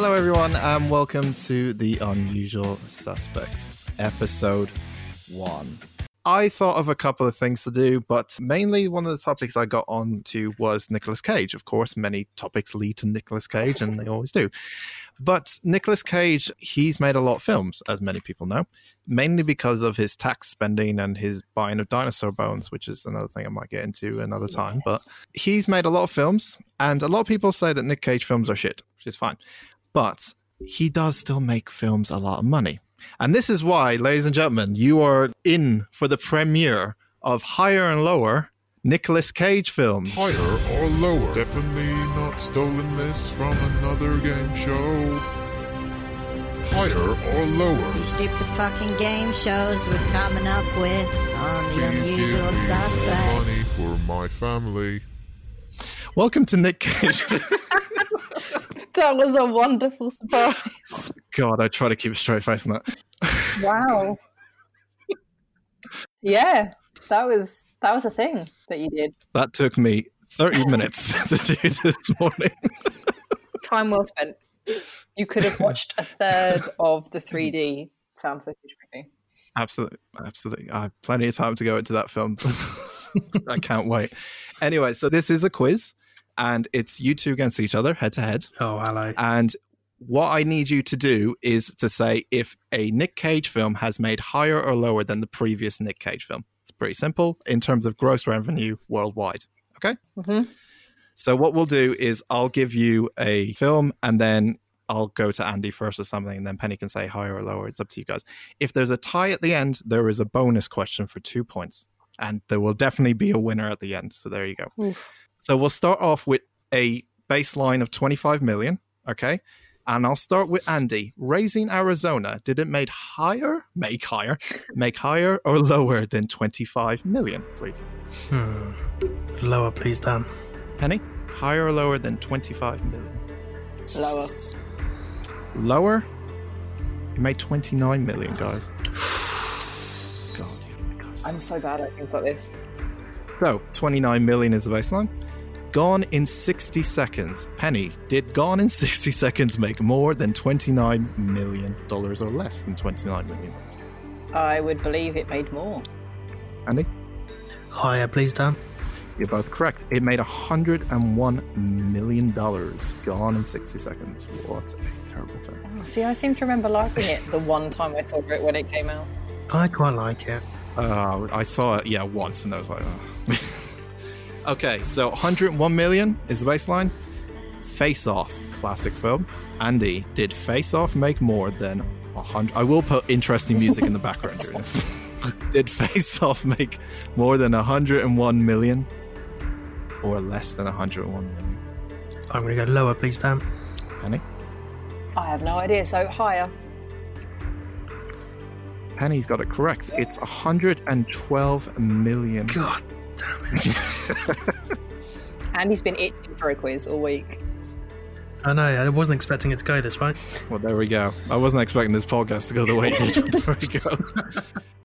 Hello, everyone, and welcome to the Unusual Suspects, episode one. I thought of a couple of things to do, but mainly one of the topics I got on to was Nicolas Cage. Of course, many topics lead to Nicolas Cage, and they always do. But Nicolas Cage, he's made a lot of films, as many people know, mainly because of his tax spending and his buying of dinosaur bones, which is another thing I might get into another time. But he's made a lot of films, and a lot of people say that Nick Cage films are shit, which is fine. But he does still make films a lot of money. And this is why, ladies and gentlemen, you are in for the premiere of Higher and Lower Nicolas Cage films. Higher or lower? Definitely not stolen this from another game show. Higher or lower? Stupid fucking game shows we're coming up with on the Please give unusual me suspect. money for my family. Welcome to Nick Cage. That was a wonderful surprise. Oh, God, I try to keep a straight face on that. wow. Yeah, that was that was a thing that you did. That took me 30 minutes to do this morning. Time well spent. You could have watched a third of the 3D found footage movie. Absolutely. Absolutely. I have plenty of time to go into that film. I can't wait. Anyway, so this is a quiz and it's you two against each other, head to head. Oh, hello. And what I need you to do is to say if a Nick Cage film has made higher or lower than the previous Nick Cage film. It's pretty simple in terms of gross revenue worldwide. Okay. Mhm. So what we'll do is I'll give you a film and then I'll go to Andy first or something, and then Penny can say higher or lower. It's up to you guys. If there's a tie at the end, there is a bonus question for two points, and there will definitely be a winner at the end. So there you go. Oof. So we'll start off with a baseline of 25 million. Okay. And I'll start with Andy. Raising Arizona, did it made higher, make higher, make higher or lower than 25 million, please? Hmm. Lower, please, Dan. Penny, higher or lower than 25 million? Lower. Lower? It made 29 million, guys. God, you guys. I'm so bad at things like this. So, 29 million is the baseline. Gone in 60 seconds. Penny, did Gone in 60 seconds make more than 29 million dollars or less than 29 million? I would believe it made more. Andy, Higher, please, Dan. you're both correct. It made 101 million dollars. Gone in 60 seconds. What a terrible film. Oh, see, I seem to remember liking it the one time I saw it when it came out. I quite like it. Uh, I saw it, yeah, once, and I was like, oh. okay, so 101 million is the baseline. Face Off, classic film. Andy, did Face Off make more than 100? I will put interesting music in the background during this. did Face Off make more than 101 million or less than 101 million? I'm going to go lower, please, Dan. Penny? I have no idea, so higher. Penny's got it correct. It's 112 million. God damn it. Andy's been itching for a quiz all week. I know, I wasn't expecting it to go this way. Well, there we go. I wasn't expecting this podcast to go the way it did. but there we go.